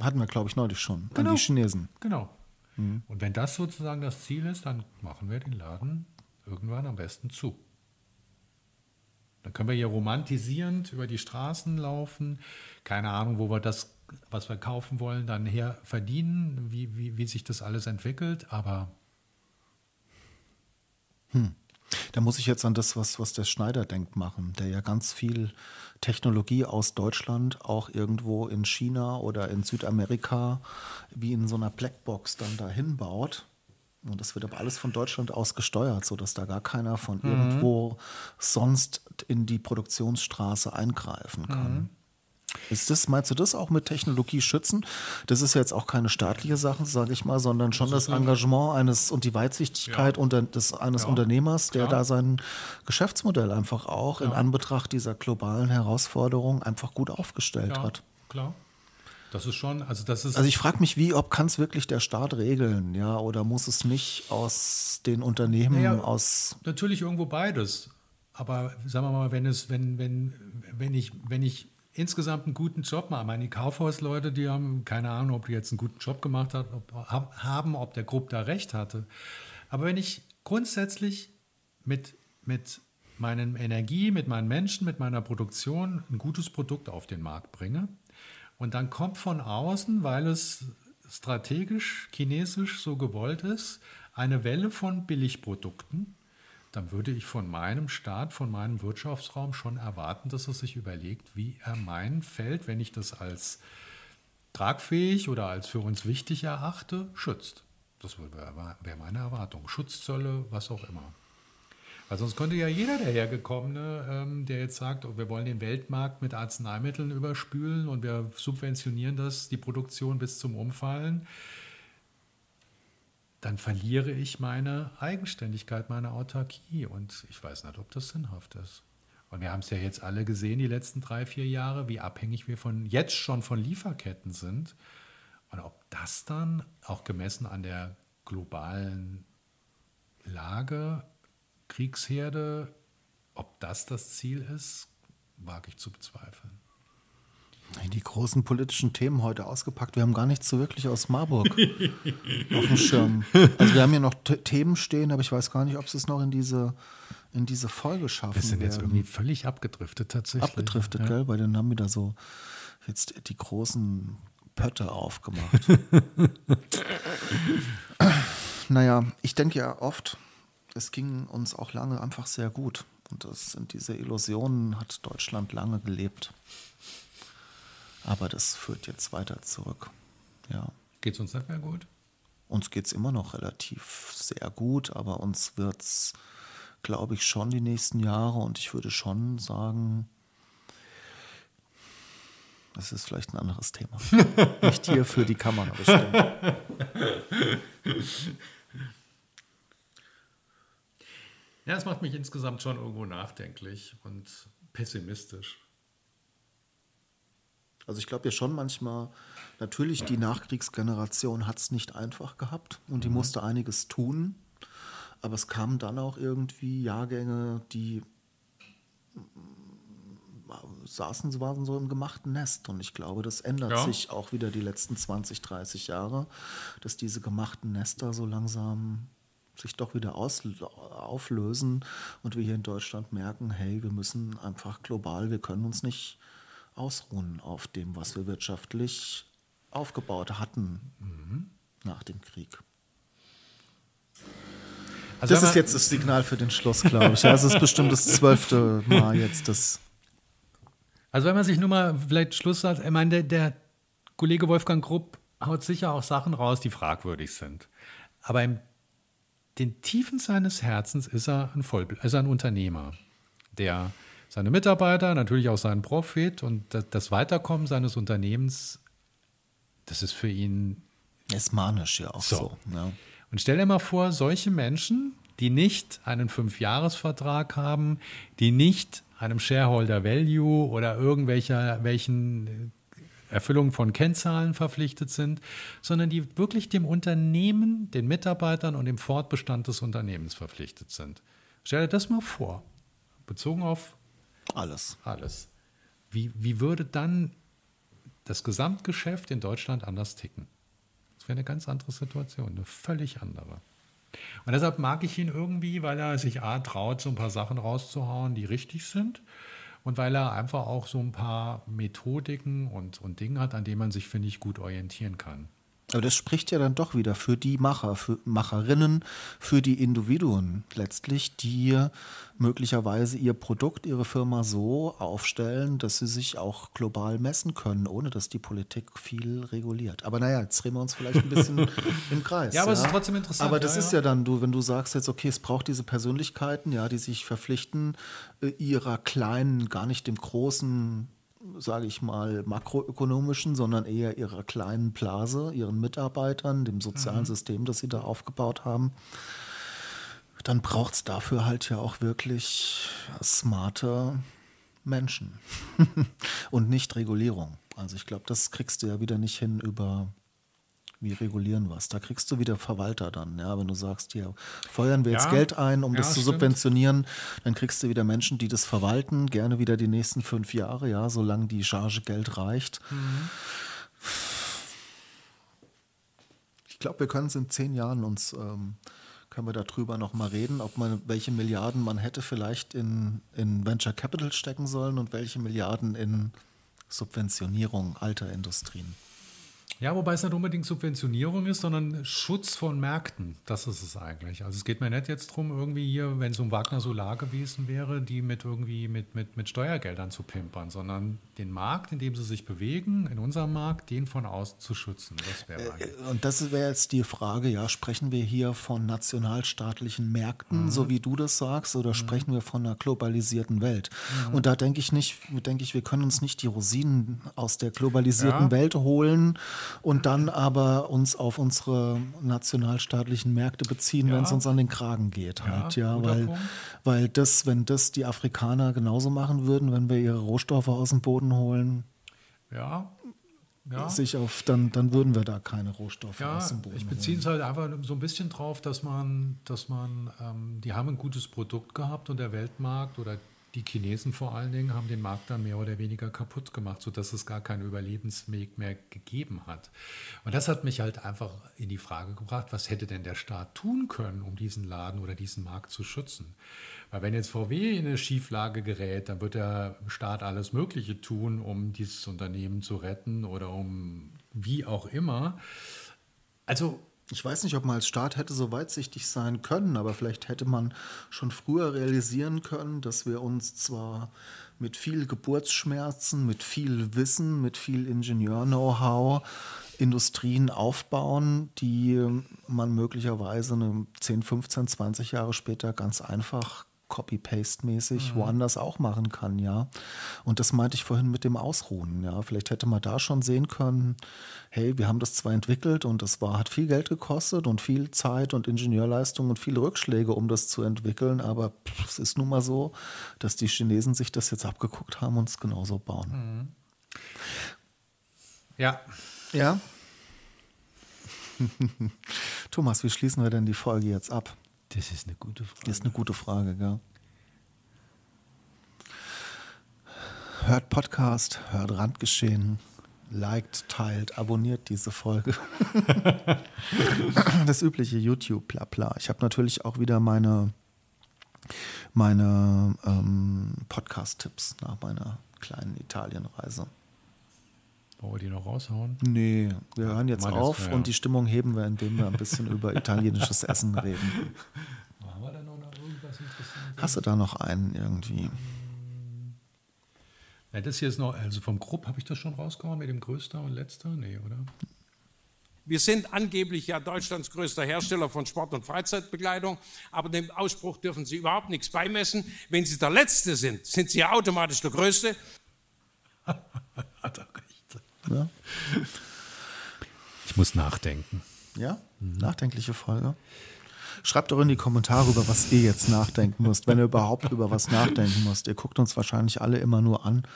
Hatten wir, glaube ich, neulich schon. Genau. An die Chinesen. Genau. Und wenn das sozusagen das Ziel ist, dann machen wir den Laden irgendwann am besten zu. Dann können wir hier romantisierend über die Straßen laufen. Keine Ahnung, wo wir das, was wir kaufen wollen, dann her verdienen, wie, wie, wie sich das alles entwickelt. Aber Da muss ich jetzt an das, was, was der Schneider denkt, machen, der ja ganz viel Technologie aus Deutschland auch irgendwo in China oder in Südamerika wie in so einer Blackbox dann dahin baut. Und das wird aber alles von Deutschland aus gesteuert, sodass da gar keiner von irgendwo sonst in die Produktionsstraße eingreifen kann. Ist das, meinst du das auch mit Technologie schützen? Das ist jetzt auch keine staatliche Sache, sage ich mal, sondern schon das Engagement eines und die Weitsichtigkeit Ja. unter, des, eines Ja, Unternehmers, der klar. da sein Geschäftsmodell einfach auch in Anbetracht dieser globalen Herausforderung einfach gut aufgestellt ja, hat. klar. Das ist schon, also das ist. Also ich frage mich, wie, ob kann es wirklich der Staat regeln, ja, oder muss es nicht aus den Unternehmen, Naja, aus Natürlich irgendwo beides. Aber sagen wir mal, wenn es, wenn, wenn, wenn ich, wenn ich insgesamt einen guten Job mache, meine Kaufhausleute, die haben keine Ahnung, ob die jetzt einen guten Job gemacht hat, ob, hab- haben, ob der Grupp da recht hatte. Aber wenn ich grundsätzlich mit, mit meinen Energie, mit meinen Menschen, mit meiner Produktion ein gutes Produkt auf den Markt bringe und dann kommt von außen, weil es strategisch, chinesisch so gewollt ist, eine Welle von Billigprodukten, dann würde ich von meinem Staat, von meinem Wirtschaftsraum schon erwarten, dass er sich überlegt, wie er mein Feld, wenn ich das als tragfähig oder als für uns wichtig erachte, schützt. Das wäre meine Erwartung. Schutzzölle, was auch immer. Weil sonst könnte ja jeder der Hergekommene, ähm, der jetzt sagt, oh, wir wollen den Weltmarkt mit Arzneimitteln überspülen und wir subventionieren das, die Produktion bis zum Umfallen, dann verliere ich meine Eigenständigkeit, meine Autarkie. Und ich weiß nicht, ob das sinnhaft ist. Und wir haben es ja jetzt alle gesehen, die letzten drei, vier Jahre, wie abhängig wir von jetzt schon von Lieferketten sind. Und ob das dann auch gemessen an der globalen Lage, Kriegsherde, ob das das Ziel ist, wage ich zu bezweifeln. Die großen politischen Themen heute ausgepackt. Wir haben gar nichts so wirklich aus Marburg auf dem Schirm. Also wir haben hier noch Themen stehen, aber ich weiß gar nicht, ob sie es noch in diese, in diese Folge schaffen Wir sind jetzt werden. irgendwie völlig abgedriftet tatsächlich. abgedriftet, ja. gell? Bei denen haben wieder so jetzt die großen Pötte aufgemacht. naja, ich denke ja oft, es ging uns auch lange einfach sehr gut. Und das sind diese Illusionen, hat Deutschland lange gelebt. Aber das führt jetzt weiter zurück. Ja. Geht es uns nicht mehr gut? Uns geht es immer noch relativ sehr gut, aber uns wird es, glaube ich, schon die nächsten Jahre und ich würde schon sagen, das ist vielleicht ein anderes Thema. Nicht hier für die Kamera bestimmt. Ja, das macht mich insgesamt schon irgendwo nachdenklich und pessimistisch. Also ich glaube ja schon manchmal, natürlich die Nachkriegsgeneration hat es nicht einfach gehabt und die musste einiges tun. Aber es kamen dann auch irgendwie Jahrgänge, die mm, saßen, sie waren so im gemachten Nest. Und ich glaube, das ändert Ja. sich auch wieder die letzten 20, 30 Jahre, dass diese gemachten Nester so langsam sich doch wieder auflösen und wir hier in Deutschland merken, hey, wir müssen einfach global, wir können uns nicht ausruhen auf dem, was wir wirtschaftlich aufgebaut hatten nach dem Krieg. Also das ist jetzt das Signal für den Schluss, glaube ich. Ja, es ist bestimmt das zwölfte Mal jetzt das. Also wenn man sich nur mal vielleicht Schluss sagt, ich meine, der, der Kollege Wolfgang Grupp haut sicher auch Sachen raus, die fragwürdig sind. Aber in den Tiefen seines Herzens ist er ein, Vollbl ist er ein Unternehmer, der seine Mitarbeiter, natürlich auch seinen Profit und das, Weiterkommen seines Unternehmens, das ist für ihn ist manisch ja auch So. so. ja. Und stell dir mal vor, solche Menschen, die nicht einen Fünfjahresvertrag haben, die nicht einem Shareholder Value oder irgendwelcher welchen Erfüllung von Kennzahlen verpflichtet sind, sondern die wirklich dem Unternehmen, den Mitarbeitern und dem Fortbestand des Unternehmens verpflichtet sind. Stell dir das mal vor, bezogen auf Alles. alles. Wie, wie würde dann das Gesamtgeschäft in Deutschland anders ticken? Das wäre eine ganz andere Situation, eine völlig andere. Und deshalb mag ich ihn irgendwie, weil er sich A traut, so ein paar Sachen rauszuhauen, die richtig sind. Und weil er einfach auch so ein paar Methodiken und, und Dinge hat, an denen man sich, finde ich, gut orientieren kann. Aber das spricht ja dann doch wieder für die Macher, für Macherinnen, für die Individuen letztlich, die möglicherweise ihr Produkt, ihre Firma so aufstellen, dass sie sich auch global messen können, ohne dass die Politik viel reguliert. Aber naja, jetzt drehen wir uns vielleicht ein bisschen im Kreis. Ja, aber es ist trotzdem interessant, Aber das ja, ist ja. ja dann, du, wenn du sagst jetzt, okay, es braucht diese Persönlichkeiten, ja, die sich verpflichten, äh, ihrer kleinen, gar nicht dem großen sage ich mal, makroökonomischen, sondern eher ihrer kleinen Blase, ihren Mitarbeitern, dem sozialen System, das sie da aufgebaut haben, dann braucht es dafür halt ja auch wirklich smarte Menschen und nicht Regulierung. Also ich glaube, das kriegst du ja wieder nicht hin über wie regulieren was. Da kriegst du wieder Verwalter dann, ja, wenn du sagst, hier feuern wir jetzt Ja, Geld ein, um ja, das zu stimmt. subventionieren, dann kriegst du wieder Menschen, die das verwalten, gerne wieder die nächsten fünf Jahre, ja, solange die Charge Geld reicht. Ich glaube, wir können es in zehn Jahren uns ähm, können wir darüber noch mal reden, ob man welche Milliarden man hätte vielleicht in, in Venture Capital stecken sollen und welche Milliarden in Subventionierung alter Industrien. Ja, wobei es nicht unbedingt Subventionierung ist, sondern Schutz von Märkten. Das ist es eigentlich. Also es geht mir nicht jetzt darum, irgendwie hier, wenn es um Wagner Solar gewesen wäre, die mit irgendwie mit, mit, mit Steuergeldern zu pimpern, sondern den Markt, in dem sie sich bewegen, in unserem Markt, den von außen zu schützen. Das wäre eigentlich. Und das wäre jetzt die Frage, ja, sprechen wir hier von nationalstaatlichen Märkten, so wie du das sagst, oder sprechen wir von einer globalisierten Welt? Und da denke ich nicht, denke ich, wir können uns nicht die Rosinen aus der globalisierten Ja. Welt holen und dann aber uns auf unsere nationalstaatlichen Märkte beziehen, wenn es Ja. uns an den Kragen geht halt, ja, guter weil, Punkt. weil das, wenn das die Afrikaner genauso machen würden, wenn wir ihre Rohstoffe aus dem Boden holen, Ja. Ja. sich auf, dann, dann würden wir da keine Rohstoffe Ja, aus dem Boden ich beziehe es halt einfach so ein bisschen drauf, dass man, dass man, ähm, die haben ein gutes Produkt gehabt und der Weltmarkt oder die Chinesen vor allen Dingen haben den Markt dann mehr oder weniger kaputt gemacht, sodass es gar keinen Überlebensweg mehr gegeben hat. Und das hat mich halt einfach in die Frage gebracht, was hätte denn der Staat tun können, um diesen Laden oder diesen Markt zu schützen? Weil wenn jetzt VW in eine Schieflage gerät, dann wird der Staat alles Mögliche tun, um dieses Unternehmen zu retten oder um wie auch immer. Also ich weiß nicht, ob man als Staat hätte so weitsichtig sein können, aber vielleicht hätte man schon früher realisieren können, dass wir uns zwar mit viel Geburtsschmerzen, mit viel Wissen, mit viel Ingenieur-Know-how Industrien aufbauen, die man möglicherweise 10, 15, 20 Jahre später ganz einfach Copy-Paste-mäßig mhm. woanders auch machen kann, ja. Und das meinte ich vorhin mit dem Ausruhen, ja. Vielleicht hätte man da schon sehen können, hey, wir haben das zwar entwickelt und es war, hat viel Geld gekostet und viel Zeit und Ingenieurleistung und viele Rückschläge, um das zu entwickeln, aber pff, es ist nun mal so, dass die Chinesen sich das jetzt abgeguckt haben und es genauso bauen. Mhm. Ja. Ja. Thomas, wie schließen wir denn die Folge jetzt ab? Das ist eine gute Frage. Das ist eine gute Frage, gell? Hört Podcast, hört Randgeschehen, liked, teilt, abonniert diese Folge. das übliche YouTube, bla bla. Ich habe natürlich auch wieder meine, meine ähm, Podcast-Tipps nach meiner kleinen Italienreise. Wollen wir die noch raushauen? Nee, wir hören jetzt auf das, ja. und die Stimmung heben wir, indem wir ein bisschen über italienisches Essen reden. Haben wir da noch irgendwas Interessantes? Hast du da noch einen irgendwie? Ja, das hier ist noch, also vom Grupp habe ich das schon rausgehauen mit dem Größter und Letzter? Nee, oder? Wir sind angeblich ja Deutschlands größter Hersteller von Sport- und Freizeitbekleidung, aber dem Ausspruch dürfen Sie überhaupt nichts beimessen. Wenn Sie der Letzte sind, sind Sie ja automatisch der Größte. Ja. Ich muss nachdenken. Ja, mhm. nachdenkliche Folge. Schreibt doch in die Kommentare, über was ihr jetzt nachdenken müsst, wenn ihr überhaupt über was nachdenken müsst. Ihr guckt uns wahrscheinlich alle immer nur an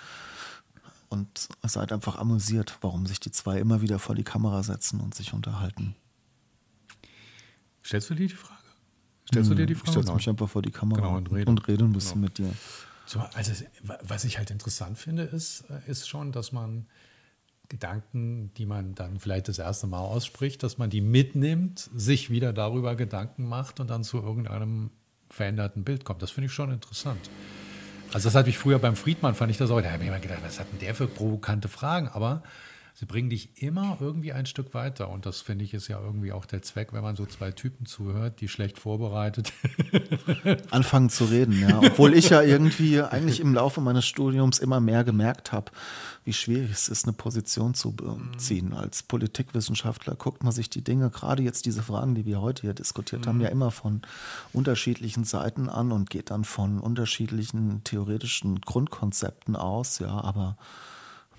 und seid einfach amüsiert, warum sich die zwei immer wieder vor die Kamera setzen und sich unterhalten. Stellst du dir die Frage? Stellst du dir die Frage? Ich setze mich einfach vor die Kamera genau, und, rede. und rede ein bisschen genau. mit dir. So, also, was ich halt interessant finde, ist, äh, ist schon, dass man Gedanken, die man dann vielleicht das erste Mal ausspricht, dass man die mitnimmt, sich wieder darüber Gedanken macht und dann zu irgendeinem veränderten Bild kommt. Das finde ich schon interessant. Also das hatte ich früher beim Friedmann, fand ich das auch, da habe ich immer gedacht, was hat denn der für provokante Fragen? Aber sie bringen dich immer irgendwie ein Stück weiter. Und das finde ich ist ja irgendwie auch der Zweck, wenn man so zwei Typen zuhört, die schlecht vorbereitet anfangen zu reden. Ja. Obwohl ich ja irgendwie eigentlich im Laufe meines Studiums immer mehr gemerkt habe, wie schwierig es ist, eine Position zu beziehen. Als Politikwissenschaftler guckt man sich die Dinge, gerade jetzt diese Fragen, die wir heute hier diskutiert haben, ja immer von unterschiedlichen Seiten an und geht dann von unterschiedlichen theoretischen Grundkonzepten aus. Ja, aber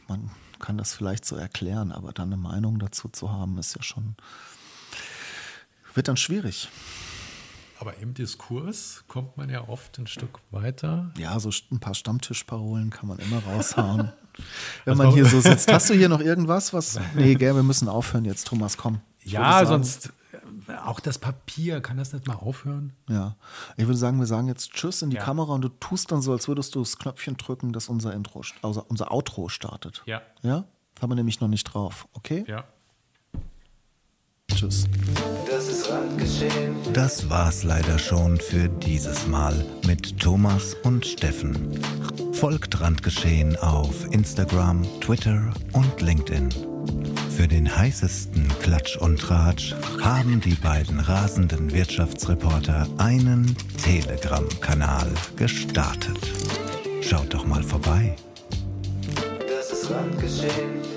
man kann das vielleicht so erklären, aber dann eine Meinung dazu zu haben, ist ja schon, wird dann schwierig. Aber im Diskurs kommt man ja oft ein Stück weiter. Ja, so ein paar Stammtischparolen kann man immer raushauen. wenn man hier so sitzt. Hast du hier noch irgendwas, was. Nee, gell, wir müssen aufhören jetzt, Thomas, komm. ja, sonst auch das Papier, kann das nicht mal aufhören? Ja. Ich würde sagen, wir sagen jetzt Tschüss in die ja. Kamera und du tust dann so, als würdest du das Knöpfchen drücken, dass unser Intro, also unser Outro startet. Ja. Ja? Das haben wir nämlich noch nicht drauf. Okay? Ja. Tschüss. Das ist Randgeschehen. Das war's leider schon für dieses Mal mit Thomas und Steffen. Folgt Randgeschehen auf Instagram, Twitter und LinkedIn. Für den heißesten Klatsch und Tratsch haben die beiden rasenden Wirtschaftsreporter einen Telegram-Kanal gestartet. Schaut doch mal vorbei. Das ist Randgeschehen.